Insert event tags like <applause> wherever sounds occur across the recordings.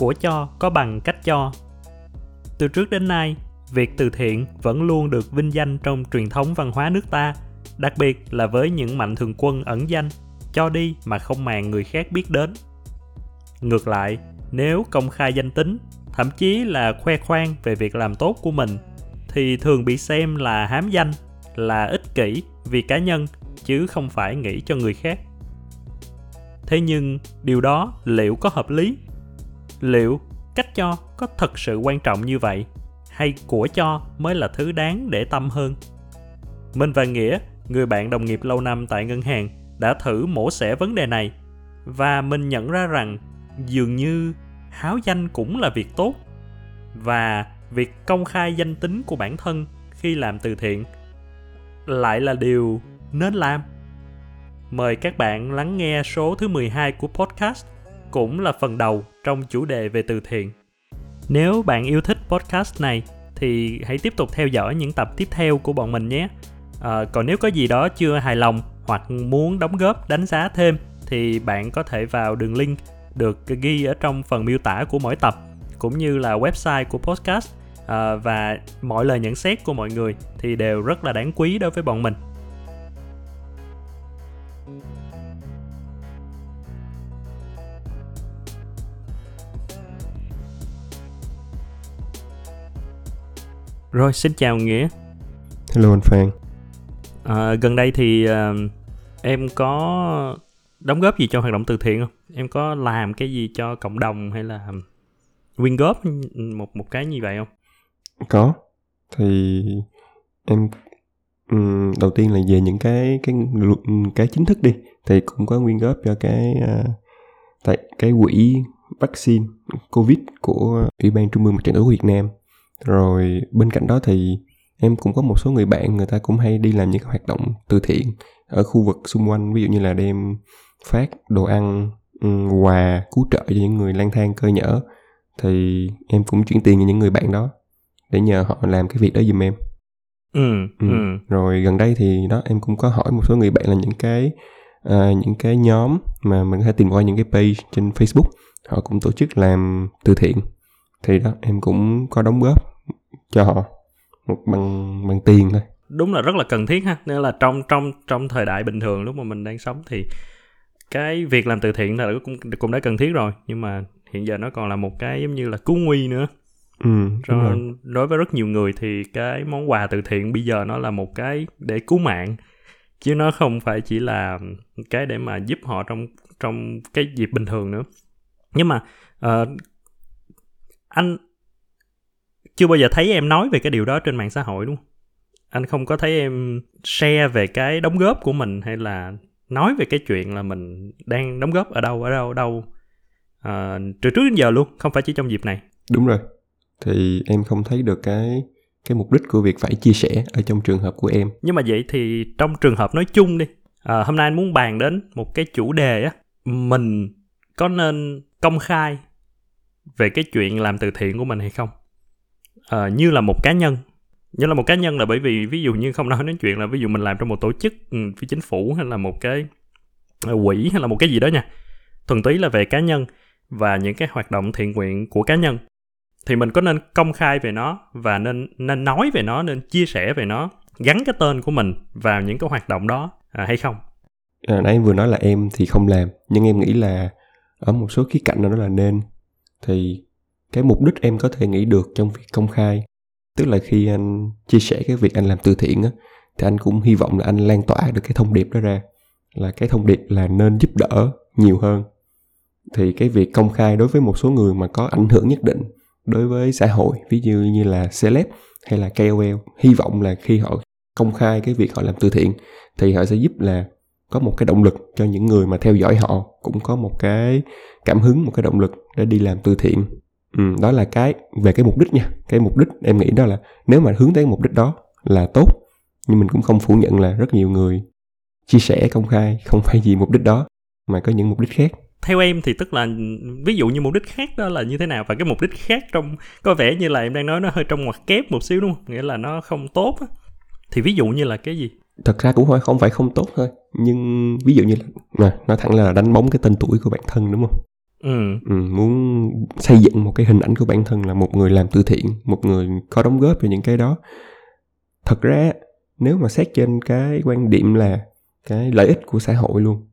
của cho có bằng cách cho. Từ trước đến nay, việc từ thiện vẫn luôn được vinh danh trong truyền thống văn hóa nước ta, đặc biệt là với những mạnh thường quân ẩn danh, cho đi mà không màng người khác biết đến. Ngược lại, nếu công khai danh tính, thậm chí là khoe khoang về việc làm tốt của mình, thì thường bị xem là hám danh, là ích kỷ vì cá nhân, chứ không phải nghĩ cho người khác. Thế nhưng, điều đó liệu có hợp lý? Liệu cách cho có thật sự quan trọng như vậy hay của cho mới là thứ đáng để tâm hơn? Minh và nghĩa người bạn đồng nghiệp lâu năm tại ngân hàng đã thử mổ xẻ vấn đề này. Và mình nhận ra rằng dường như háo danh cũng là việc tốt. Và việc công khai danh tính của bản thân khi làm từ thiện lại là điều nên làm. Mời các bạn lắng nghe số thứ 12 của podcast, cũng là phần đầu trong chủ đề về từ thiện. Nếu bạn yêu thích podcast này thì hãy tiếp tục theo dõi những tập tiếp theo của bọn mình nhé. À, còn nếu có gì đó chưa hài lòng hoặc muốn đóng góp đánh giá thêm thì bạn có thể vào đường link được ghi ở trong phần miêu tả của mỗi tập cũng như là website của podcast à, và mọi lời nhận xét của mọi người thì đều rất là đáng quý đối với bọn mình Rồi, xin chào Nghĩa. Hello anh Phan. À, gần đây thì uh, em có đóng góp gì cho hoạt động từ thiện không? Em có làm cái gì cho cộng đồng hay là quyên góp một một cái như vậy không? Có. Thì em um, đầu tiên là về những cái cái cái chính thức đi thì cũng có quyên góp cho cái uh, tại cái quỹ vaccine covid của ủy ban trung ương mặt trận tổ quốc việt nam rồi bên cạnh đó thì em cũng có một số người bạn người ta cũng hay đi làm những cái hoạt động từ thiện ở khu vực xung quanh ví dụ như là đem phát đồ ăn quà cứu trợ cho những người lang thang cơ nhở thì em cũng chuyển tiền cho những người bạn đó để nhờ họ làm cái việc đó giùm em ừ, ừ. ừ. rồi gần đây thì đó em cũng có hỏi một số người bạn là những cái uh, những cái nhóm mà mình có thể tìm qua những cái page trên facebook họ cũng tổ chức làm từ thiện thì đó em cũng có đóng góp cho họ một bằng bằng tiền thôi. Đúng là rất là cần thiết ha. Nên là trong trong trong thời đại bình thường lúc mà mình đang sống thì cái việc làm từ thiện là cũng cũng đã cần thiết rồi. Nhưng mà hiện giờ nó còn là một cái giống như là cứu nguy nữa. Ừ, cho đối với rất nhiều người thì cái món quà từ thiện bây giờ nó là một cái để cứu mạng. Chứ nó không phải chỉ là cái để mà giúp họ trong trong cái dịp bình thường nữa. Nhưng mà uh, anh chưa bao giờ thấy em nói về cái điều đó trên mạng xã hội đúng không? Anh không có thấy em share về cái đóng góp của mình hay là nói về cái chuyện là mình đang đóng góp ở đâu ở đâu ở đâu à, từ trước đến giờ luôn không phải chỉ trong dịp này. Đúng rồi. Thì em không thấy được cái cái mục đích của việc phải chia sẻ ở trong trường hợp của em. Nhưng mà vậy thì trong trường hợp nói chung đi à, hôm nay anh muốn bàn đến một cái chủ đề á mình có nên công khai về cái chuyện làm từ thiện của mình hay không? À, như là một cá nhân. Như là một cá nhân là bởi vì ví dụ như không nói đến chuyện là ví dụ mình làm trong một tổ chức ừ, phía chính phủ hay là một cái ờ, quỹ hay là một cái gì đó nha. Thuần túy là về cá nhân và những cái hoạt động thiện nguyện của cá nhân. Thì mình có nên công khai về nó và nên nên nói về nó nên chia sẻ về nó gắn cái tên của mình vào những cái hoạt động đó à, hay không? À, nãy em vừa nói là em thì không làm nhưng em nghĩ là ở một số khía cạnh nào đó là nên thì cái mục đích em có thể nghĩ được trong việc công khai. Tức là khi anh chia sẻ cái việc anh làm từ thiện á, thì anh cũng hy vọng là anh lan tỏa được cái thông điệp đó ra. Là cái thông điệp là nên giúp đỡ nhiều hơn. Thì cái việc công khai đối với một số người mà có ảnh hưởng nhất định đối với xã hội, ví dụ như là celeb hay là KOL hy vọng là khi họ công khai cái việc họ làm từ thiện, thì họ sẽ giúp là có một cái động lực cho những người mà theo dõi họ cũng có một cái cảm hứng một cái động lực để đi làm từ thiện. Ừ, đó là cái về cái mục đích nha. Cái mục đích em nghĩ đó là nếu mà hướng tới mục đích đó là tốt nhưng mình cũng không phủ nhận là rất nhiều người chia sẻ công khai không phải vì mục đích đó mà có những mục đích khác. Theo em thì tức là ví dụ như mục đích khác đó là như thế nào? Và cái mục đích khác trong có vẻ như là em đang nói nó hơi trong ngoặc kép một xíu đúng không? Nghĩa là nó không tốt á. Thì ví dụ như là cái gì? Thật ra cũng không phải không tốt thôi. Nhưng ví dụ như là nói thẳng là đánh bóng cái tên tuổi của bản thân đúng không? Ừ. ừ, muốn xây dựng một cái hình ảnh của bản thân là một người làm từ thiện một người có đóng góp về những cái đó. Thật ra nếu mà xét trên cái quan điểm là cái lợi ích của xã hội luôn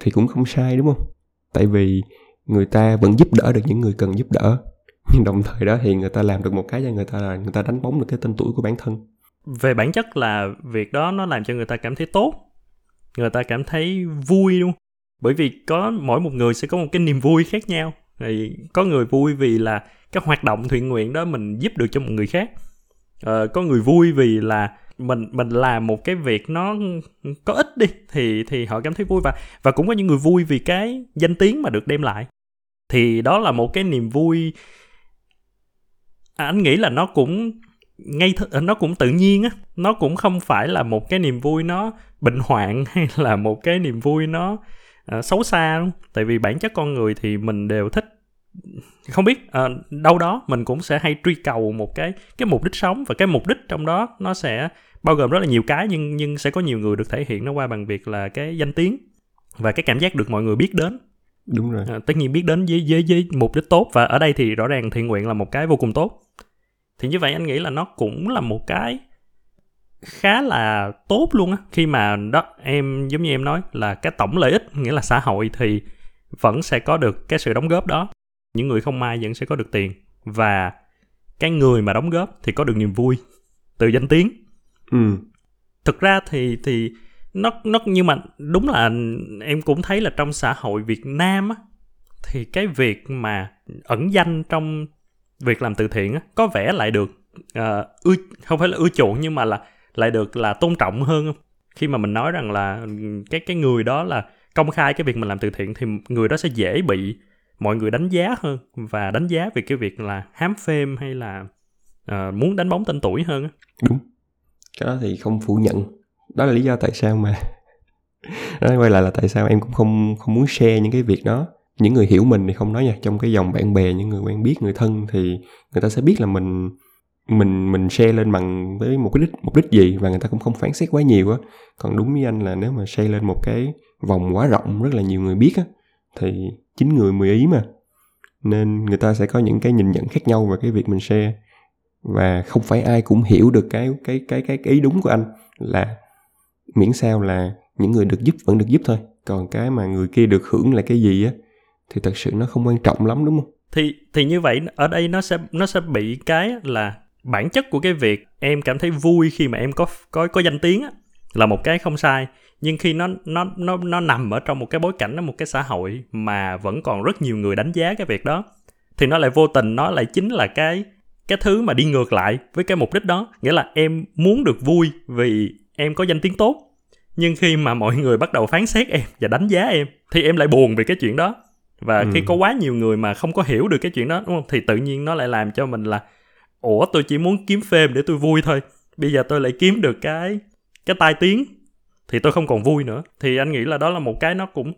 thì cũng không sai đúng không? Tại vì người ta vẫn giúp đỡ được những người cần giúp đỡ nhưng đồng thời đó thì người ta làm được một cái cho người ta là người ta đánh bóng được cái tên tuổi của bản thân về bản chất là việc đó nó làm cho người ta cảm thấy tốt. Người ta cảm thấy vui luôn. Bởi vì có mỗi một người sẽ có một cái niềm vui khác nhau. Thì có người vui vì là các hoạt động thiện nguyện đó mình giúp được cho một người khác. Ờ, có người vui vì là mình mình làm một cái việc nó có ích đi thì thì họ cảm thấy vui. Và và cũng có những người vui vì cái danh tiếng mà được đem lại. Thì đó là một cái niềm vui. À, anh nghĩ là nó cũng ngay th- nó cũng tự nhiên á. Nó cũng không phải là một cái niềm vui nó bệnh hoạn <laughs> hay là một cái niềm vui nó uh, xấu xa luôn tại vì bản chất con người thì mình đều thích không biết uh, đâu đó mình cũng sẽ hay truy cầu một cái cái mục đích sống và cái mục đích trong đó nó sẽ bao gồm rất là nhiều cái nhưng nhưng sẽ có nhiều người được thể hiện nó qua bằng việc là cái danh tiếng và cái cảm giác được mọi người biết đến. Đúng rồi. À, tất nhiên biết đến với với với mục đích tốt và ở đây thì rõ ràng thiện nguyện là một cái vô cùng tốt thì như vậy anh nghĩ là nó cũng là một cái khá là tốt luôn á. Khi mà đó em giống như em nói là cái tổng lợi ích nghĩa là xã hội thì vẫn sẽ có được cái sự đóng góp đó. Những người không may vẫn sẽ có được tiền. Và cái người mà đóng góp thì có được niềm vui từ danh tiếng. Ừ. Thực ra thì thì nó nó nhưng mà đúng là em cũng thấy là trong xã hội Việt Nam á thì cái việc mà ẩn danh trong việc làm từ thiện á có vẻ lại được uh, ưa không phải là ưa chuộng nhưng mà là lại được là tôn trọng hơn khi mà mình nói rằng là cái cái người đó là công khai cái việc mình làm từ thiện thì người đó sẽ dễ bị mọi người đánh giá hơn và đánh giá về cái việc là hám phim hay là uh, muốn đánh bóng tên tuổi hơn đúng. Cái đó thì không phủ nhận. Đó là lý do tại sao mà <laughs> nói quay lại là tại sao em cũng không không muốn share những cái việc đó những người hiểu mình thì không nói nha. Trong cái dòng bạn bè những người quen biết người thân thì người ta sẽ biết là mình mình mình share lên bằng với một cái đích mục đích gì và người ta cũng không phán xét quá nhiều á. Còn đúng với anh là nếu mà share lên một cái vòng quá rộng rất là nhiều người biết á thì chín người mười ý mà. Nên người ta sẽ có những cái nhìn nhận khác nhau về cái việc mình share. Và không phải ai cũng hiểu được cái cái cái cái, cái ý đúng của anh là miễn sao là những người được giúp vẫn được giúp thôi. Còn cái mà người kia được hưởng là cái gì á thì thật sự nó không quan trọng lắm, đúng không? Thì thì như vậy, ở đây nó sẽ nó sẽ bị cái là bản chất của cái việc em cảm thấy vui khi mà em có có có danh tiếng á, là một cái không sai. Nhưng khi nó nó nó nó nằm ở trong một cái bối cảnh, ở một cái xã hội mà vẫn còn rất nhiều người đánh giá cái việc đó, thì nó lại vô tình, nó lại chính là cái cái thứ mà đi ngược lại với cái mục đích đó. Nghĩa là em muốn được vui vì em có danh tiếng tốt. Nhưng khi mà mọi người bắt đầu phán xét em và đánh giá em, thì em lại buồn vì cái chuyện đó và ừ. khi có quá nhiều người mà không có hiểu được cái chuyện đó đúng không? Thì tự nhiên nó lại làm cho mình là ủa tôi chỉ muốn kiếm phim để tôi vui thôi. Bây giờ tôi lại kiếm được cái cái tai tiếng thì tôi không còn vui nữa. Thì anh nghĩ là đó là một cái nó cũng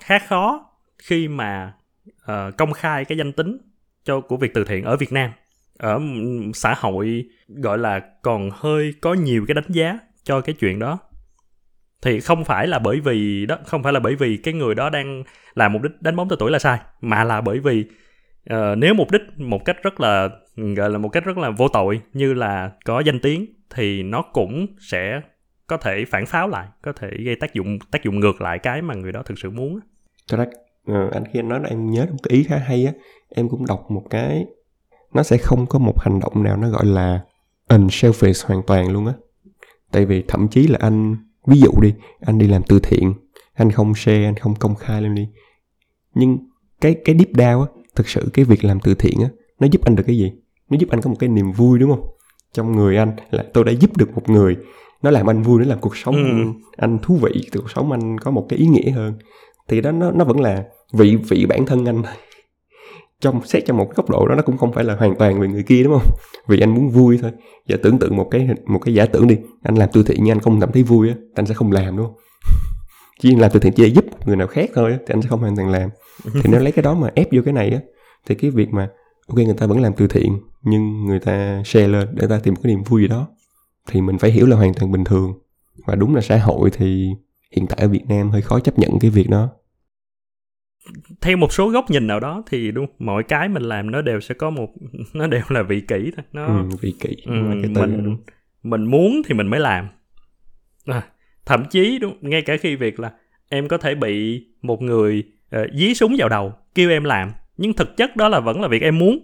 khá khó khi mà uh, công khai cái danh tính cho của việc từ thiện ở Việt Nam. Ở xã hội gọi là còn hơi có nhiều cái đánh giá cho cái chuyện đó thì không phải là bởi vì đó không phải là bởi vì cái người đó đang làm mục đích đánh bóng tên tuổi là sai mà là bởi vì uh, nếu mục đích một cách rất là gọi là một cách rất là vô tội như là có danh tiếng thì nó cũng sẽ có thể phản pháo lại có thể gây tác dụng tác dụng ngược lại cái mà người đó thực sự muốn correct ừ, ờ, anh khi anh nói là em nhớ một cái ý khá hay á em cũng đọc một cái nó sẽ không có một hành động nào nó gọi là unselfish hoàn toàn luôn á. Tại vì thậm chí là anh ví dụ đi anh đi làm từ thiện anh không share anh không công khai lên đi. Nhưng cái cái deep down á thực sự cái việc làm từ thiện á nó giúp anh được cái gì? Nó giúp anh có một cái niềm vui đúng không? Trong người anh là tôi đã giúp được một người nó làm anh vui nó làm cuộc sống ừ. anh, thú vị cuộc sống anh có một cái ý nghĩa hơn. Thì đó nó nó vẫn là vị vị bản thân anh trong, xét trong một góc độ đó, nó cũng không phải là hoàn toàn về người kia, đúng không? Vì anh muốn vui thôi. Giờ tưởng tượng một cái một cái giả tưởng đi. Anh làm từ thiện nhưng anh không cảm thấy vui á anh sẽ không làm, đúng không? <laughs> Chỉ làm từ thiện chỉ để giúp người nào khác thôi thì anh sẽ không hoàn toàn làm. Thì nếu lấy cái đó mà ép vô cái này á, thì cái việc mà, ok, người ta vẫn làm từ thiện, nhưng người ta share lên để ta tìm cái niềm vui gì đó, thì mình phải hiểu là hoàn toàn bình thường. Và đúng là xã hội thì hiện tại ở Việt Nam hơi khó chấp nhận cái việc đó theo một số góc nhìn nào đó thì đúng mọi cái mình làm nó đều sẽ có một <laughs> nó đều là vị kỷ thôi. Nó ừ, vị kỷ. Ừ, mình mình muốn thì mình mới làm. À, thậm chí đúng ngay cả khi việc là em có thể bị một người uh, dí súng vào đầu kêu em làm nhưng thực chất đó là vẫn là việc em muốn.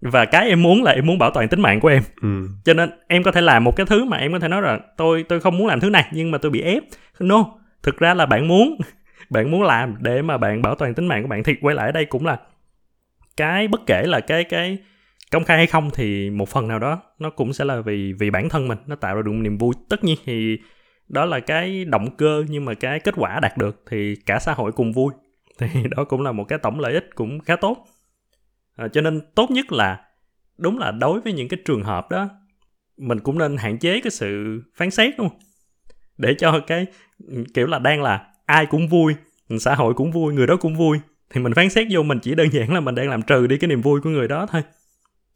Và cái em muốn là em muốn bảo toàn tính mạng của em. Ừ. cho nên em có thể làm một cái thứ mà em có thể nói là tôi tôi không muốn làm thứ này nhưng mà tôi bị ép. No thực ra là bạn muốn bạn muốn làm để mà bạn bảo toàn tính mạng của bạn thì quay lại ở đây cũng là cái bất kể là cái cái công khai hay không thì một phần nào đó nó cũng sẽ là vì vì bản thân mình nó tạo ra được niềm vui. Tất nhiên thì đó là cái động cơ nhưng mà cái kết quả đạt được thì cả xã hội cùng vui. <laughs> Thì đó cũng là một cái tổng lợi ích cũng khá tốt. À, cho nên tốt nhất là đúng là đối với những cái trường hợp đó mình cũng nên hạn chế cái sự phán xét đúng không? Để cho cái kiểu là đang là ai cũng vui xã hội cũng vui người đó cũng vui. Thì mình phán xét vô mình chỉ đơn giản là mình đang làm trừ đi cái niềm vui của người đó thôi.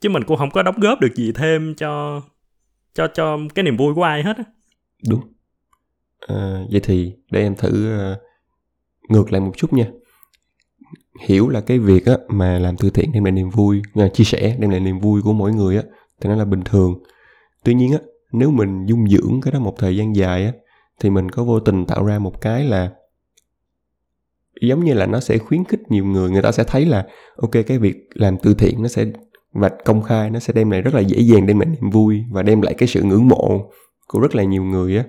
Chứ mình cũng không có đóng góp được gì thêm cho cho cho cái niềm vui của ai hết á. Đúng. À, vậy thì để em thử uh, ngược lại một chút nha. Hiểu là cái việc á, mà làm từ thiện đem lại niềm vui à, chia sẻ đem lại niềm vui của mỗi người á thì nó là bình thường. Tuy nhiên á nếu mình dung dưỡng cái đó một thời gian dài á thì mình có vô tình tạo ra một cái là giống như là nó sẽ khuyến khích nhiều người người ta sẽ thấy là, ok, cái việc làm từ thiện nó sẽ và công khai, nó sẽ đem lại rất là dễ dàng đem lại niềm vui và đem lại cái sự ngưỡng mộ của rất là nhiều người á.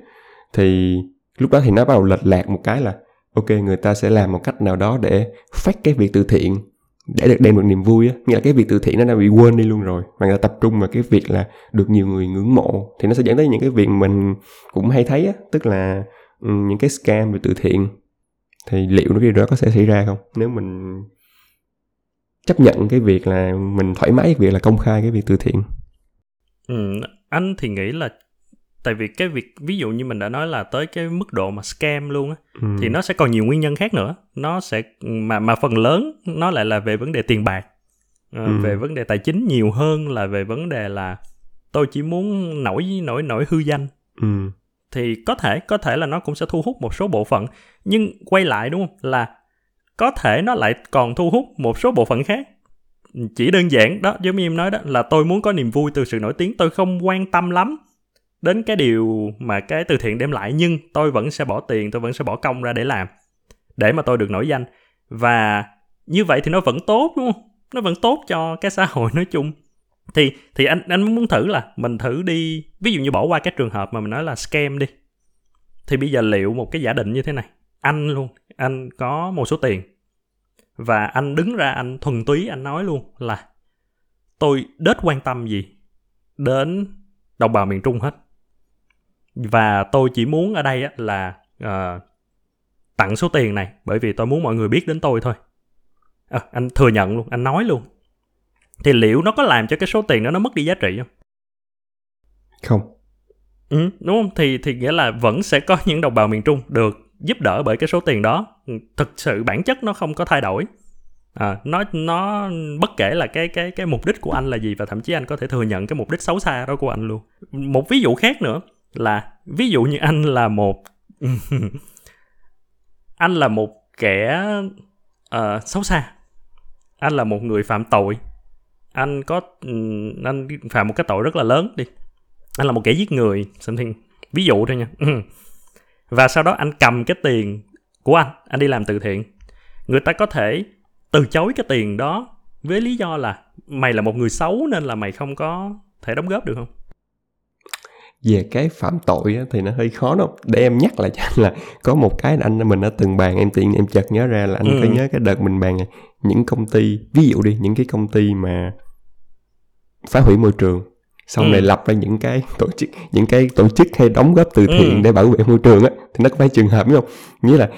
Thì lúc đó thì nó bắt đầu lệch lạc một cái là, ok, người ta sẽ làm một cách nào đó để phát cái việc từ thiện để được đem được niềm vui á. Nghĩa là cái việc từ thiện nó đã bị quên đi luôn rồi, mà người ta tập trung vào cái việc là được nhiều người ngưỡng mộ. Thì nó sẽ dẫn tới những cái việc mình cũng hay thấy á, tức là những cái scam về từ thiện thì liệu nó điều đó có sẽ xảy ra không nếu mình chấp nhận cái việc là mình thoải mái cái việc là công khai cái việc từ thiện ừ, anh thì nghĩ là tại vì cái việc ví dụ như mình đã nói là tới cái mức độ mà scam luôn á ừ. thì nó sẽ còn nhiều nguyên nhân khác nữa nó sẽ mà mà phần lớn nó lại là về vấn đề tiền bạc uh, ừ. về vấn đề tài chính nhiều hơn là về vấn đề là tôi chỉ muốn nổi nổi nổi hư danh ừ thì có thể có thể là nó cũng sẽ thu hút một số bộ phận. Nhưng quay lại đúng không? Là có thể nó lại còn thu hút một số bộ phận khác. Chỉ đơn giản, đó, giống như em nói đó, là tôi muốn có niềm vui từ sự nổi tiếng. Tôi không quan tâm lắm đến cái điều mà cái từ thiện đem lại, nhưng tôi vẫn sẽ bỏ tiền, tôi vẫn sẽ bỏ công ra để làm, để mà tôi được nổi danh. Và như vậy thì nó vẫn tốt, đúng không? Nó vẫn tốt cho cái xã hội nói chung thì thì anh anh muốn thử là mình thử đi ví dụ như bỏ qua cái trường hợp mà mình nói là scam đi. Thì bây giờ liệu một cái giả định như thế này? Anh luôn anh có một số tiền. Và anh đứng ra anh thuần túy anh nói luôn là tôi đết quan tâm gì đến đồng bào miền trung hết. Và tôi chỉ muốn ở đây là uh, tặng số tiền này bởi vì tôi muốn mọi người biết đến tôi thôi. À, anh thừa nhận luôn anh nói luôn thì liệu nó có làm cho cái số tiền đó nó mất đi giá trị không? Không. Ừ, đúng không? Thì thì nghĩa là vẫn sẽ có <laughs> những đồng bào miền trung được giúp đỡ bởi cái số tiền đó. Thực sự bản chất nó không có thay đổi. À, nó nó bất kể là cái cái cái mục đích của anh là gì và thậm chí anh có thể thừa nhận cái mục đích xấu xa đó của anh luôn. Một ví dụ khác nữa là ví dụ như anh là một <laughs> anh là một kẻ uh, xấu xa. Anh là một người phạm tội anh có anh phạm một cái tội rất là lớn đi. Anh là một kẻ giết người. Something ví dụ thôi nha. <clears throat> Và sau đó anh cầm cái tiền của anh anh đi làm từ thiện. Người ta có thể từ chối cái tiền đó với lý do là mày là một người xấu nên là mày không có thể đóng góp được không? Về cái phạm tội á, thì nó hơi khó đâu để em nhắc lại cho anh là có một cái anh mình đã từng bàn em tiện em chợt nhớ ra là anh ừ. có nhớ cái đợt mình bàn này những công ty ví dụ đi những cái công ty mà phá hủy môi trường xong ừ. này lập ra những cái tổ chức những cái tổ chức hay đóng góp từ thiện ừ. để bảo vệ môi trường á thì nó có phải trường hợp đúng không? Nghĩa là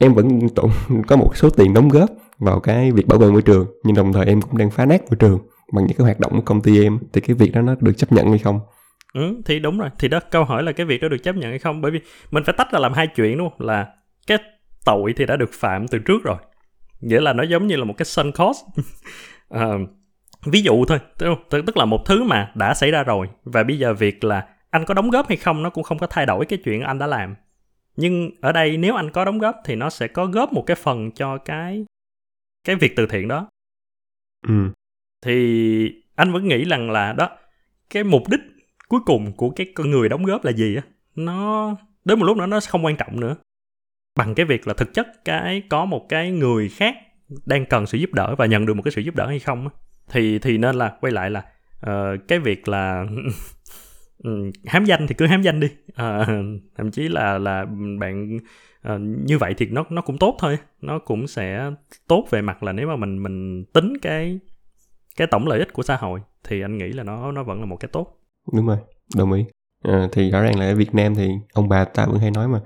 em vẫn tổn có một số tiền đóng góp vào cái việc bảo vệ môi trường nhưng đồng thời em cũng đang phá nát môi trường bằng những cái hoạt động của công ty em thì cái việc đó nó được chấp nhận hay không? Ừ thì đúng rồi. Thì đó câu hỏi là cái việc đó được chấp nhận hay không? Bởi vì mình phải tách ra làm hai chuyện đúng không? Là cái tội thì đã được phạm từ trước rồi nghĩa là nó giống như là một cái sunk cost. À, <laughs> ví dụ thôi tức là một thứ mà đã xảy ra rồi và bây giờ việc là anh có đóng góp hay không nó cũng không có thay đổi cái chuyện anh đã làm. Nhưng ở đây nếu anh có đóng góp thì nó sẽ có góp một cái phần cho cái cái việc từ thiện đó. Ừ. Thì anh vẫn nghĩ rằng là đó cái mục đích cuối cùng của cái con người đóng góp là gì á? Nó đến một lúc đó nó không quan trọng nữa bằng cái việc là thực chất cái có một cái người khác đang cần sự giúp đỡ và nhận được một cái sự giúp đỡ hay không thì thì nên là quay lại là uh, cái việc là <laughs> ừ, hám danh thì cứ hám danh đi. Uh, thậm chí là là bạn uh, như vậy thì nó nó cũng tốt thôi. Nó cũng sẽ tốt về mặt là nếu mà mình mình tính cái cái tổng lợi ích của xã hội thì anh nghĩ là nó nó vẫn là một cái tốt. Đúng rồi đồng ý. À, thì rõ ràng là ở Việt Nam thì ông bà ta vẫn hay nói mà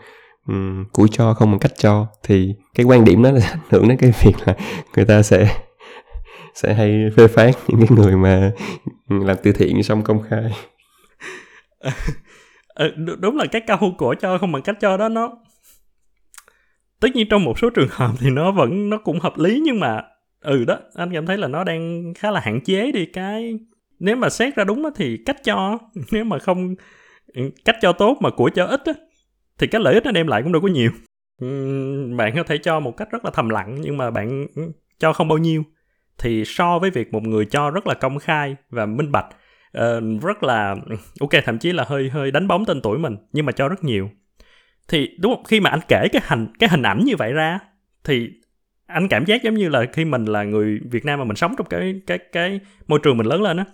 um, cho không bằng cách cho. Thì cái quan điểm đó là <laughs> ảnh hưởng đến cái việc là người ta sẽ <laughs> sẽ hay phê phán <laughs> những cái người mà làm từ thiện xong công khai. Ờ, đúng là cái câu của cho không bằng cách cho đó nó tất nhiên trong một số trường hợp thì nó vẫn nó cũng hợp lý nhưng mà ừ đó anh cảm thấy là nó đang khá là hạn chế đi. Cái nếu mà xét ra đúng thì cách cho nếu mà không ừ, cách cho tốt mà của cho ít á thì cái lợi ích nó đem lại cũng đâu có nhiều. Bạn có thể cho một cách rất là thầm lặng nhưng mà bạn cho không bao nhiêu. Thì so với việc một người cho rất là công khai và minh bạch uh, rất là ok thậm chí là hơi hơi đánh bóng tên tuổi mình nhưng mà cho rất nhiều. Thì đúng không? Khi mà anh kể cái hình cái hình ảnh như vậy ra thì anh cảm giác giống như là khi mình là người Việt Nam mà mình sống trong cái cái cái môi trường mình lớn lên á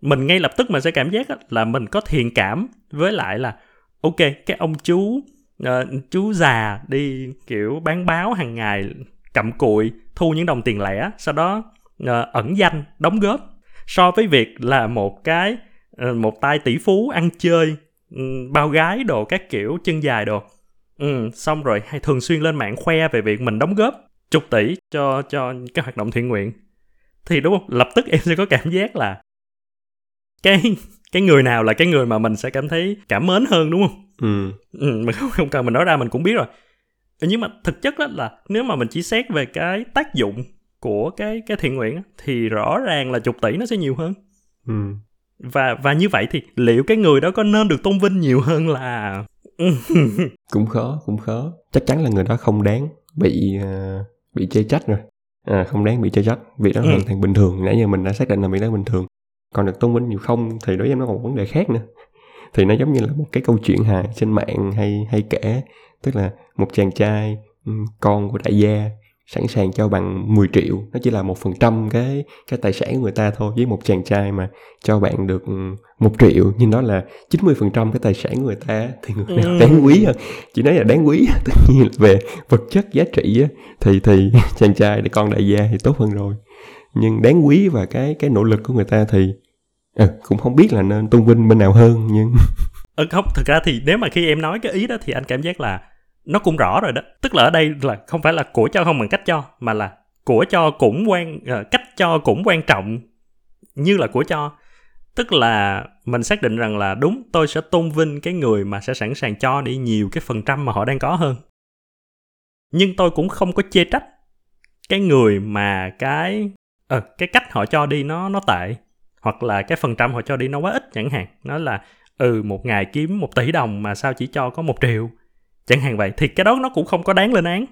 mình ngay lập tức mình sẽ cảm giác là mình có thiện cảm với lại là ok cái ông chú uh, chú già đi kiểu bán báo hàng ngày cặm cụi thu những đồng tiền lẻ sau đó uh, ẩn danh đóng góp. So với việc là một cái uh, một tay tỷ phú ăn chơi um, bao gái đồ các kiểu chân dài đồ. Ừ, xong rồi hay thường xuyên lên mạng khoe về việc mình đóng góp chục tỷ cho cho cái hoạt động thiện nguyện. Thì đúng không? Lập tức em sẽ có cảm giác là cái cái người nào là cái người mà mình sẽ cảm thấy cảm mến hơn đúng không? Ừ, ừ mà không, không cần mình nói ra mình cũng biết rồi. Nhưng mà thực chất đó là nếu mà mình chỉ xét về cái tác dụng của cái cái thiện nguyện thì rõ ràng là chục tỷ nó sẽ nhiều hơn. Ừ. và và như vậy thì liệu cái người đó có nên được tôn vinh nhiều hơn là <laughs> cũng khó cũng khó. Chắc chắn là người đó không đáng bị uh, bị chê trách rồi. À, không đáng bị chê trách. Việc đó ừ. hoàn toàn bình thường. Nãy giờ mình đã xác định là việc đó bình thường còn được tôn vinh nhiều không thì đối với em nó còn một vấn đề khác nữa. Thì nó giống như là một cái câu chuyện hài trên mạng hay hay kể. Tức là một chàng trai con của đại gia sẵn sàng cho bằng 10 triệu. Nó chỉ là một phần trăm cái cái tài sản của người ta thôi với một chàng trai mà cho bạn được một triệu. Nhưng đó là 90 phần trăm cái tài sản của người ta thì người nào ừ. đáng quý hơn. Chỉ nói là đáng quý <laughs> tất nhiên là về vật chất giá trị á, thì thì <laughs> chàng trai để con đại gia thì tốt hơn rồi nhưng đáng quý và cái cái nỗ lực của người ta thì à, cũng không biết là nên tôn vinh bên nào hơn nhưng <laughs> ừ, không thực ra thì nếu mà khi em nói cái ý đó thì anh cảm giác là nó cũng rõ rồi đó. Tức là ở đây là không phải là của cho không bằng cách cho mà là của cho cũng quan ờ, cách cho cũng quan trọng như là của cho. Tức là mình xác định rằng là đúng tôi sẽ tôn vinh cái người mà sẽ sẵn sàng cho đi nhiều cái phần trăm mà họ đang có hơn. Nhưng tôi cũng không có chê trách cái người mà cái ờ cái cách họ cho đi nó nó tệ hoặc là cái phần trăm họ cho đi nó quá ít chẳng hạn. Nó là ừ một ngày kiếm một tỷ đồng mà sao chỉ cho có một triệu? Chẳng hạn vậy. Thì cái đó nó cũng không có đáng lên án.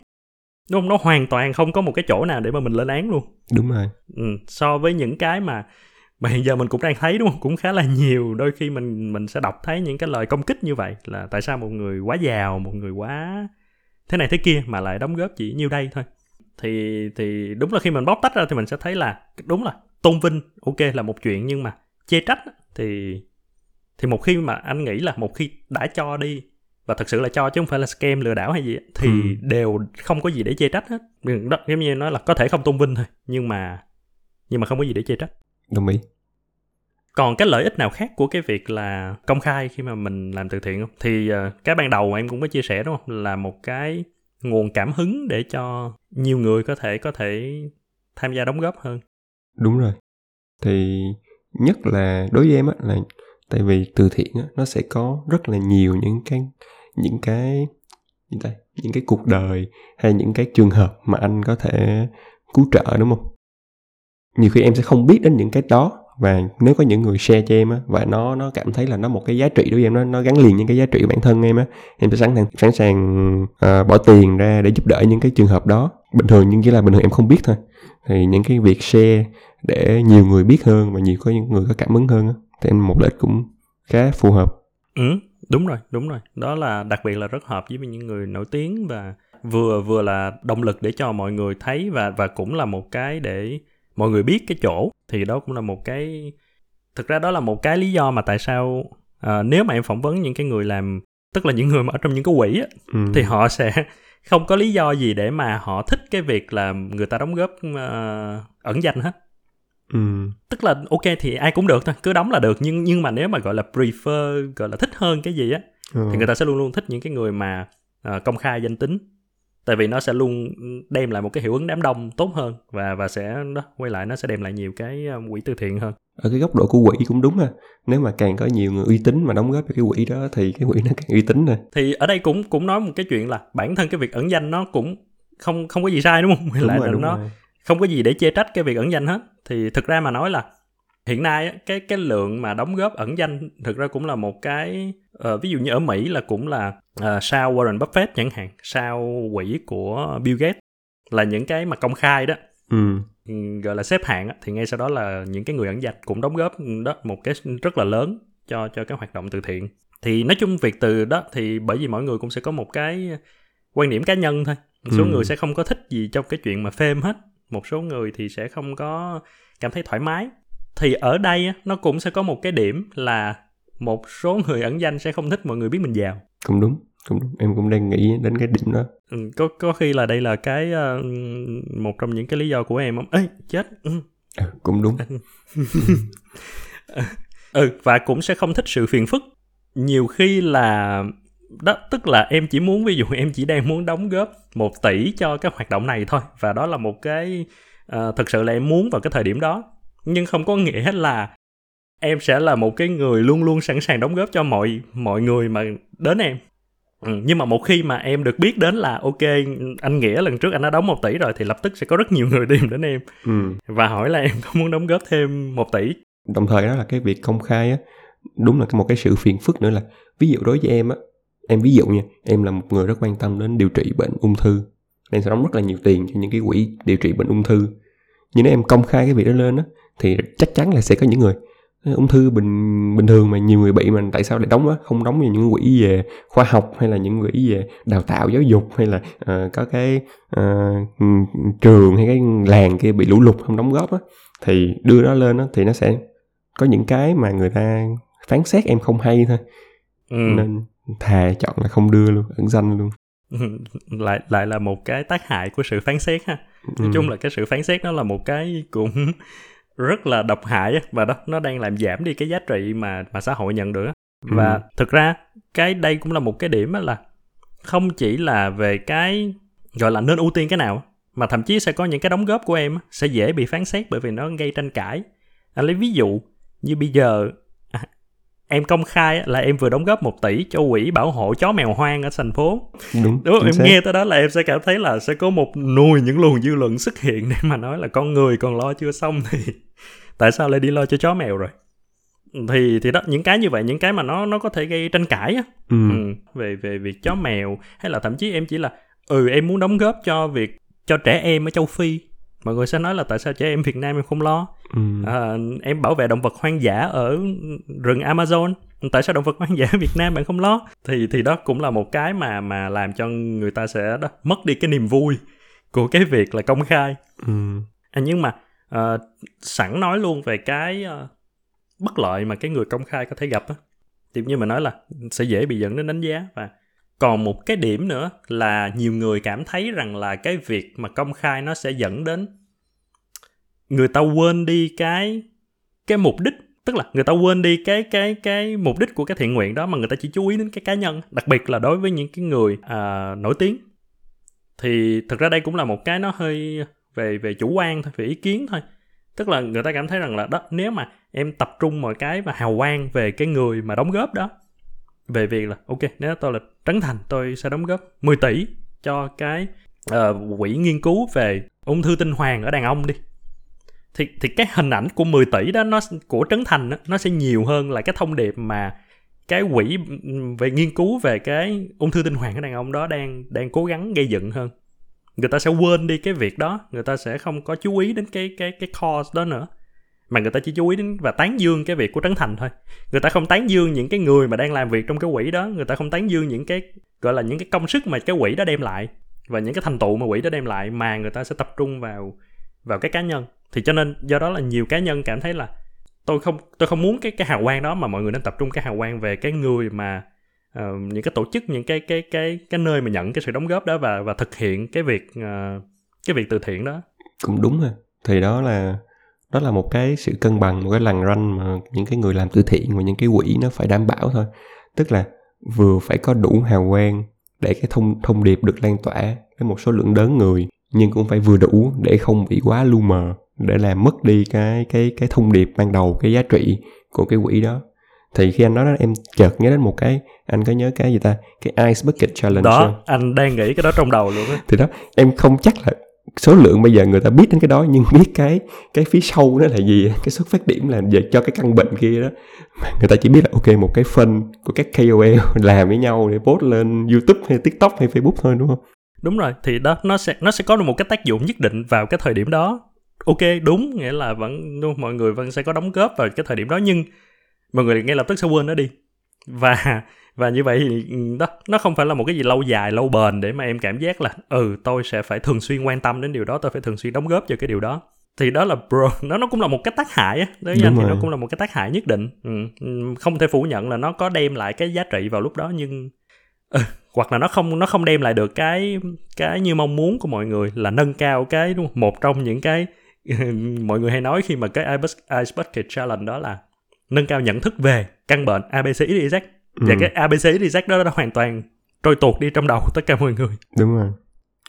Đúng không? Nó hoàn toàn không có một cái chỗ nào để mà mình lên án luôn. Đúng rồi. Ừ, so với những cái mà mà hiện giờ mình cũng đang thấy đúng không? Cũng khá là nhiều. Đôi khi mình mình sẽ đọc thấy những cái lời công kích như vậy là tại sao một người quá giàu một người quá thế này thế kia mà lại đóng góp chỉ nhiêu đây thôi thì thì đúng là khi mình bóc tách ra thì mình sẽ thấy là đúng là tôn vinh ok là một chuyện nhưng mà chê trách thì thì một khi mà anh nghĩ là một khi đã cho đi và thật sự là cho chứ không phải là scam lừa đảo hay gì thì ừ. đều không có gì để chê trách hết. Đó giống như nói là có thể không tôn vinh thôi nhưng mà nhưng mà không có gì để chê trách. Đồng ý. Còn cái lợi ích nào khác của cái việc là công khai khi mà mình làm từ thiện không? Thì uh, cái ban đầu em cũng có chia sẻ đúng không? Là một cái nguồn cảm hứng để cho nhiều người có thể có thể tham gia đóng góp hơn. Đúng rồi. Thì nhất là đối với em á, là tại vì từ thiện á, nó sẽ có rất là nhiều những cái những cái, gì ta, những cái cuộc đời hay những cái trường hợp mà anh có thể cứu trợ, đúng không? Nhiều khi em sẽ không biết đến những cái đó và nếu có những người share cho em á và nó nó cảm thấy là nó một cái giá trị đối với em nó nó gắn liền những cái giá trị của bản thân em á em sẽ sẵn sàng sẵn sàng uh, bỏ tiền ra để giúp đỡ những cái trường hợp đó. Bình thường nhưng chỉ là bình thường em không biết thôi. Thì những cái việc share để nhiều người biết hơn và nhiều có những người có cảm ứng hơn á thì em một lợi cũng khá phù hợp. Ừ đúng rồi đúng rồi. Đó là đặc biệt là rất hợp với những người nổi tiếng và vừa vừa là động lực để cho mọi người thấy và và cũng là một cái để mọi người biết cái chỗ thì đó cũng là một cái thực ra đó là một cái lý do mà tại sao à, nếu mà em phỏng vấn những cái người làm tức là những người mà ở trong những cái quỹ á ừ. thì họ sẽ <laughs> không có lý do gì để mà họ thích cái việc là người ta đóng góp uh, ẩn danh hết Ừ. tức là ok thì ai cũng được thôi cứ đóng là được nhưng nhưng mà nếu mà gọi là prefer gọi là thích hơn cái gì á ừ. thì người ta sẽ luôn luôn thích những cái người mà uh, công khai danh tính tại vì nó sẽ luôn đem lại một cái hiệu ứng đám đông tốt hơn và và sẽ đó quay lại nó sẽ đem lại nhiều cái quỹ từ thiện hơn. Ở cái góc độ của quỹ cũng đúng ha. Nếu mà càng có nhiều người uy tín mà đóng góp cho cái quỹ đó thì cái quỹ nó càng uy tín nè. Thì ở đây cũng cũng nói một cái chuyện là bản thân cái việc ẩn danh nó cũng không không có gì sai đúng không? <laughs> Đúng lại rồi, là nó rồi. không có gì để chê trách cái việc ẩn danh hết. Thì thực ra mà nói là hiện nay cái cái lượng mà đóng góp ẩn danh thực ra cũng là một cái uh, ví dụ như ở Mỹ là cũng là uh, sau Warren Buffett chẳng hạn sau quỹ của Bill Gates là những cái mà công khai đó ừ. ừ gọi là xếp hạng thì ngay sau đó là những cái người ẩn danh cũng đóng góp đó một cái rất là lớn cho cho cái hoạt động từ thiện thì nói chung việc từ đó thì bởi vì mọi người cũng sẽ có một cái quan điểm cá nhân thôi một số ừ. người sẽ không có thích gì trong cái chuyện mà phêm hết một số người thì sẽ không có cảm thấy thoải mái thì ở đây nó cũng sẽ có một cái điểm là một số người ẩn danh sẽ không thích mọi người biết mình giàu. Cũng đúng cũng đúng. Em cũng đang nghĩ đến cái điểm đó. Ừ, có có khi là đây là cái uh, một trong những cái lý do của em không? Ê chết. Ừ. ừ, cũng đúng. <laughs> Ừ và cũng sẽ không thích sự phiền phức. Nhiều khi là đó tức là em chỉ muốn ví dụ em chỉ đang muốn đóng góp một tỷ cho cái hoạt động này thôi. Và đó là một cái uh, thực sự là em muốn vào cái thời điểm đó nhưng không có nghĩa là em sẽ là một cái người luôn luôn sẵn sàng đóng góp cho mọi mọi người mà đến em. Ừ, nhưng mà một khi mà em được biết đến là ok anh nghĩa lần trước anh đã đóng một tỷ rồi thì lập tức sẽ có rất nhiều <laughs> người tìm đến em. Ừ. và hỏi là em có muốn đóng góp thêm một tỷ? Đồng thời đó là cái việc công khai á đúng là một cái sự phiền phức nữa là ví dụ đối với em á em ví dụ nha em là một người rất quan tâm đến điều trị bệnh ung thư em sẽ đóng rất là nhiều tiền cho những cái quỹ điều trị bệnh ung thư nhưng nếu em công khai cái việc đó lên á thì chắc chắn là sẽ có những người ung thư bình bình thường mà nhiều người bị mà tại sao lại đóng á? Không đóng vào những quỹ về khoa học hay là những quỹ về đào tạo giáo dục hay là uh, có cái uh, trường hay cái làng kia bị lũ lụt không đóng góp á? Thì đưa nó lên á thì nó sẽ có những cái mà người ta phán xét em không hay thôi. Ừ. nên thà chọn là không đưa luôn ẩn danh luôn. <laughs> Lại lại là một cái tác hại của sự phán xét ha nói ừ. chung là cái sự phán xét nó là một cái cũng <laughs> rất là độc hại và đó nó đang làm giảm đi cái giá trị mà mà xã hội nhận được và ừ. thực ra cái đây cũng là một cái điểm là không chỉ là về cái gọi là nên ưu tiên cái nào mà thậm chí sẽ có những cái đóng góp của em sẽ dễ bị phán xét bởi vì nó gây tranh cãi anh lấy ví dụ như bây giờ em công khai là em vừa đóng góp một tỷ cho quỹ bảo hộ chó mèo hoang ở thành phố. Đúng, đúng em xác. nghe tới đó là em sẽ cảm thấy là sẽ có một nùi những luồng dư luận xuất hiện để mà nói là con người còn lo chưa xong thì <laughs> tại sao lại đi lo cho chó mèo rồi? Thì thì đó những cái như vậy những cái mà nó nó có thể gây tranh cãi á. Ừ. Ừ, về về việc chó mèo hay là thậm chí em chỉ là ừ em muốn đóng góp cho việc cho trẻ em ở châu phi mọi người sẽ nói là tại sao trẻ em Việt Nam em không lo? Ừ. à, em bảo vệ động vật hoang dã ở rừng Amazon. Tại sao động vật hoang dã Việt Nam bạn không lo? Thì thì đó cũng là một cái mà mà làm cho người ta sẽ đó, mất đi cái niềm vui của cái việc là công khai. Ừ. à, nhưng mà uh, sẵn nói luôn về cái uh, bất lợi mà cái người công khai có thể gặp á. Thì như mà nói là sẽ dễ bị dẫn đến đánh giá và còn một cái điểm nữa là nhiều người cảm thấy rằng là cái việc mà công khai nó sẽ dẫn đến người ta quên đi cái cái mục đích. Tức là người ta quên đi cái cái cái mục đích của cái thiện nguyện đó mà người ta chỉ chú ý đến cái cá nhân. Đặc biệt là đối với những cái người à, nổi tiếng. Thì thực ra đây cũng là một cái nó hơi về về chủ quan thôi về ý kiến thôi. Tức là người ta cảm thấy rằng là đó nếu mà em tập trung mọi cái và hào quang về cái người mà đóng góp đó về việc là ok nếu tôi là trấn thành tôi sẽ đóng góp 10 tỷ cho cái uh, quỹ nghiên cứu về ung thư tinh hoàng ở đàn ông đi. Thì thì cái hình ảnh của 10 tỷ đó nó của Trấn Thành đó, nó sẽ nhiều hơn là cái thông điệp mà cái quỹ về nghiên cứu về cái ung thư tinh hoàn ở đàn ông đó đang đang cố gắng gây dựng hơn. Người ta sẽ quên đi cái việc đó người ta sẽ không có chú ý đến cái cái cái cause đó nữa mà người ta chỉ chú ý đến và tán dương cái việc của trấn thành thôi. Người ta không tán dương những cái người mà đang làm việc trong cái quỹ đó người ta không tán dương những cái gọi là những cái công sức mà cái quỹ đó đem lại và những cái thành tựu mà quỹ đó đem lại mà người ta sẽ tập trung vào vào cái cá nhân. Thì cho nên do đó là nhiều cá nhân cảm thấy là tôi không tôi không muốn cái cái hào quang đó mà mọi người nên tập trung cái hào quang về cái người mà uh, những cái tổ chức những cái cái cái cái nơi mà nhận cái sự đóng góp đó và và thực hiện cái việc uh, cái việc từ thiện đó. Cũng đúng ha thì đó là đó là một cái sự cân bằng một cái lằn ranh mà những cái người làm từ thiện và những cái quỹ nó phải đảm bảo thôi. Tức là vừa phải có đủ hào quang để cái thông thông điệp được lan tỏa với một số lượng lớn người nhưng cũng phải vừa đủ để không bị quá lu mờ để làm mất đi cái cái cái thông điệp ban đầu cái giá trị của cái quỹ đó. Thì khi anh nói đó em chợt nhớ đến một cái anh có nhớ cái gì ta? Cái ice bucket challenge đó không? anh đang nghĩ cái đó trong đầu luôn á. Thì đó em không chắc là số lượng bây giờ người ta biết đến cái đó, nhưng biết cái cái phía sau nó là gì, cái xuất phát điểm là về cho cái căn bệnh kia đó. Người ta chỉ biết là, ok, một cái phân của các KOL <laughs> làm với nhau để post lên YouTube hay TikTok hay Facebook thôi, đúng không? Đúng rồi, thì đó, nó sẽ nó sẽ có được một cái tác dụng nhất định vào cái thời điểm đó. Ok, đúng, nghĩa là vẫn mọi người vẫn sẽ có đóng góp vào cái thời điểm đó, nhưng mọi người ngay lập tức sẽ quên nó đi. Và và như vậy thì ừ, đó nó không phải là một cái gì lâu dài lâu bền để mà em cảm giác là ừ tôi sẽ phải thường xuyên quan tâm đến điều đó tôi phải thường xuyên đóng góp cho cái điều đó. Thì đó là bro <laughs> nó nó cũng là một cái tác hại á đối với anh thì nó cũng là một cái tác hại nhất định. Ừ, ừ, không thể phủ nhận là nó có đem lại cái giá trị vào lúc đó nhưng ừ, hoặc là nó không nó không đem lại được cái cái như mong muốn của mọi người là nâng cao cái đúng không? một trong những cái mọi người hay nói khi mà cái Ice Bucket Challenge đó là nâng cao nhận thức về căn bệnh ABCXYZ ừ. và cái ABCXYZ đó đã hoàn toàn trôi tuột đi trong đầu tất cả mọi người. Đúng rồi.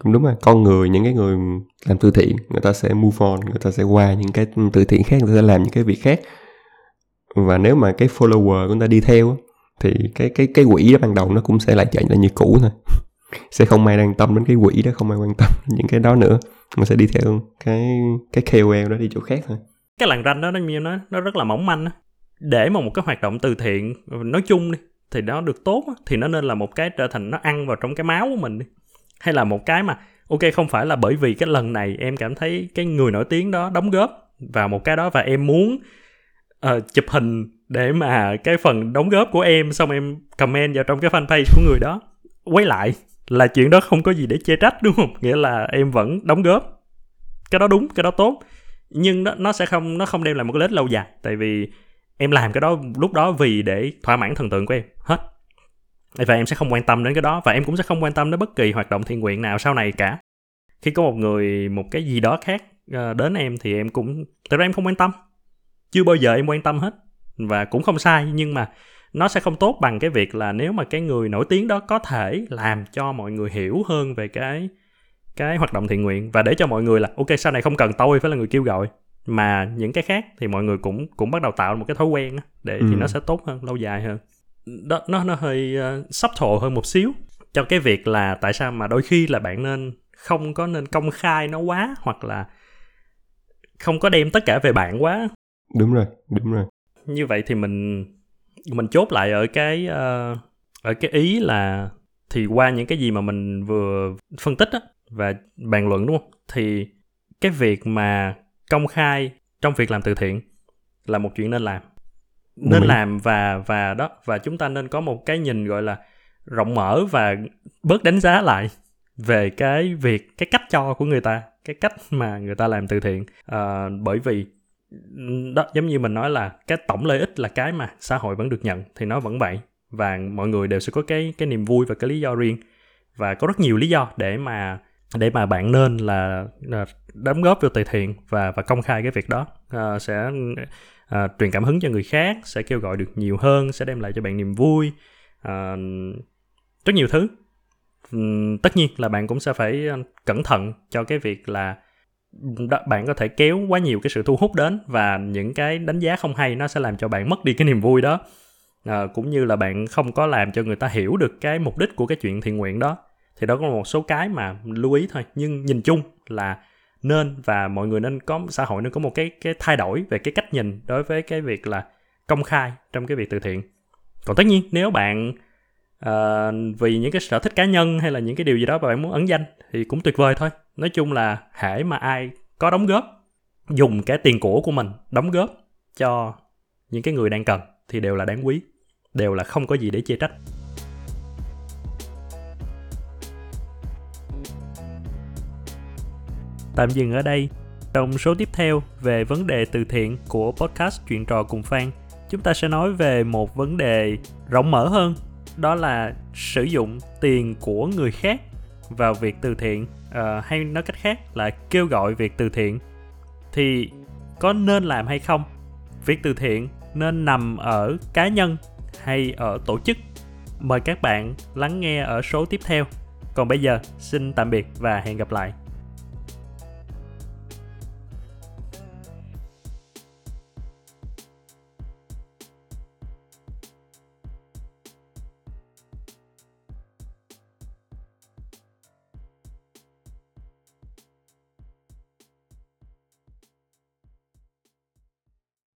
Cũng đúng rồi. Con người những cái người làm từ thiện người ta sẽ move on người ta sẽ qua những cái từ thiện khác người ta sẽ làm những cái việc khác. Và nếu mà cái follower của người ta đi theo thì cái cái cái quỹ đó ban đầu nó cũng sẽ lại chạy lại như cũ thôi. <laughs> Sẽ không ai quan tâm đến cái quỹ đó không ai quan tâm <laughs> những cái đó nữa. Mà sẽ đi theo cái cái KOL đó đi chỗ khác thôi. Cái làn ranh đó nó như nó nó rất là mỏng manh á. Để mà một cái hoạt động từ thiện nói chung đi thì nó được tốt thì nó nên là một cái trở thành nó ăn vào trong cái máu của mình đi. Hay là một cái mà ok không phải là bởi vì cái lần này em cảm thấy cái người nổi tiếng đó đóng góp vào một cái đó và em muốn uh, chụp hình để mà cái phần đóng góp của em xong em comment vào trong cái fanpage của người đó. Quay lại là chuyện đó không có gì để chê trách đúng không? Nghĩa là em vẫn đóng góp. Cái đó đúng cái đó tốt. Nhưng nó nó sẽ không nó không đem lại một cái lợi lâu dài tại vì em làm cái đó lúc đó vì để thỏa mãn thần tượng của em, hết. Và em sẽ không quan tâm đến cái đó, và em cũng sẽ không quan tâm đến bất kỳ hoạt động thiện nguyện nào sau này cả. Khi có một người, một cái gì đó khác ờ, đến em thì em cũng, thực ra em không quan tâm. Chưa bao giờ em quan tâm hết, và cũng không sai, nhưng mà nó sẽ không tốt bằng cái việc là nếu mà cái người nổi tiếng đó có thể làm cho mọi người hiểu hơn về cái cái hoạt động thiện nguyện và để cho mọi người là, ok, sau này không cần tôi phải là người kêu gọi mà những cái khác thì mọi người cũng cũng bắt đầu tạo một cái thói quen để ừ. thì nó sẽ tốt hơn lâu dài hơn. Đó nó nó hơi uh, sắp thổ hơn một xíu. Cho cái việc là tại sao mà đôi khi là bạn nên không có nên công khai nó quá hoặc là không có đem tất cả về bạn quá. Đúng rồi đúng rồi. Như vậy thì mình mình chốt lại ở cái uh, ở cái ý là thì qua những cái gì mà mình vừa phân tích á và bàn luận đúng không? Thì cái việc mà công khai trong việc làm từ thiện là một chuyện nên làm. Nên làm và và đó và chúng ta nên có một cái nhìn gọi là rộng mở và bớt đánh giá lại về cái việc cái cách cho của người ta cái cách mà người ta làm từ thiện. À, bởi vì đó giống như mình nói là cái tổng lợi ích là cái mà xã hội vẫn được nhận thì nó vẫn vậy. Và mọi người đều sẽ có cái cái niềm vui và cái lý do riêng. Và có rất nhiều lý do để mà để mà bạn nên là, ờ, đóng góp vào từ thiện và và công khai cái việc đó. À, sẽ à, truyền cảm hứng cho người khác sẽ kêu gọi được nhiều hơn sẽ đem lại cho bạn niềm vui. À, rất nhiều thứ. Ừ, tất nhiên là bạn cũng sẽ phải cẩn thận cho cái việc là đó, bạn có thể kéo quá nhiều cái sự thu hút đến và những cái đánh giá không hay nó sẽ làm cho bạn mất đi cái niềm vui đó. À, cũng như là bạn không có làm cho người ta hiểu được cái mục đích của cái chuyện thiện nguyện đó thì đó có một số cái mà lưu ý thôi. Nhưng nhìn chung là nên và mọi người nên có xã hội nên có một cái cái thay đổi về cái cách nhìn đối với cái việc là công khai trong cái việc từ thiện. Còn tất nhiên nếu bạn uh, vì những cái sở thích cá nhân hay là những cái điều gì đó mà bạn muốn ẩn danh thì cũng tuyệt vời thôi. Nói chung là hễ mà ai có đóng góp dùng cái tiền của của mình đóng góp cho những cái người đang cần thì đều là đáng quý đều là không có gì để chê trách. Tạm dừng ở đây trong số tiếp theo về vấn đề từ thiện của podcast chuyện trò cùng Phan, chúng ta sẽ nói về một vấn đề rộng mở hơn, đó là sử dụng tiền của người khác vào việc từ thiện, à, hay nói cách khác là kêu gọi việc từ thiện. Thì có nên làm hay không? Việc từ thiện nên nằm ở cá nhân hay ở tổ chức? Mời các bạn lắng nghe ở số tiếp theo. Còn bây giờ, xin tạm biệt và hẹn gặp lại.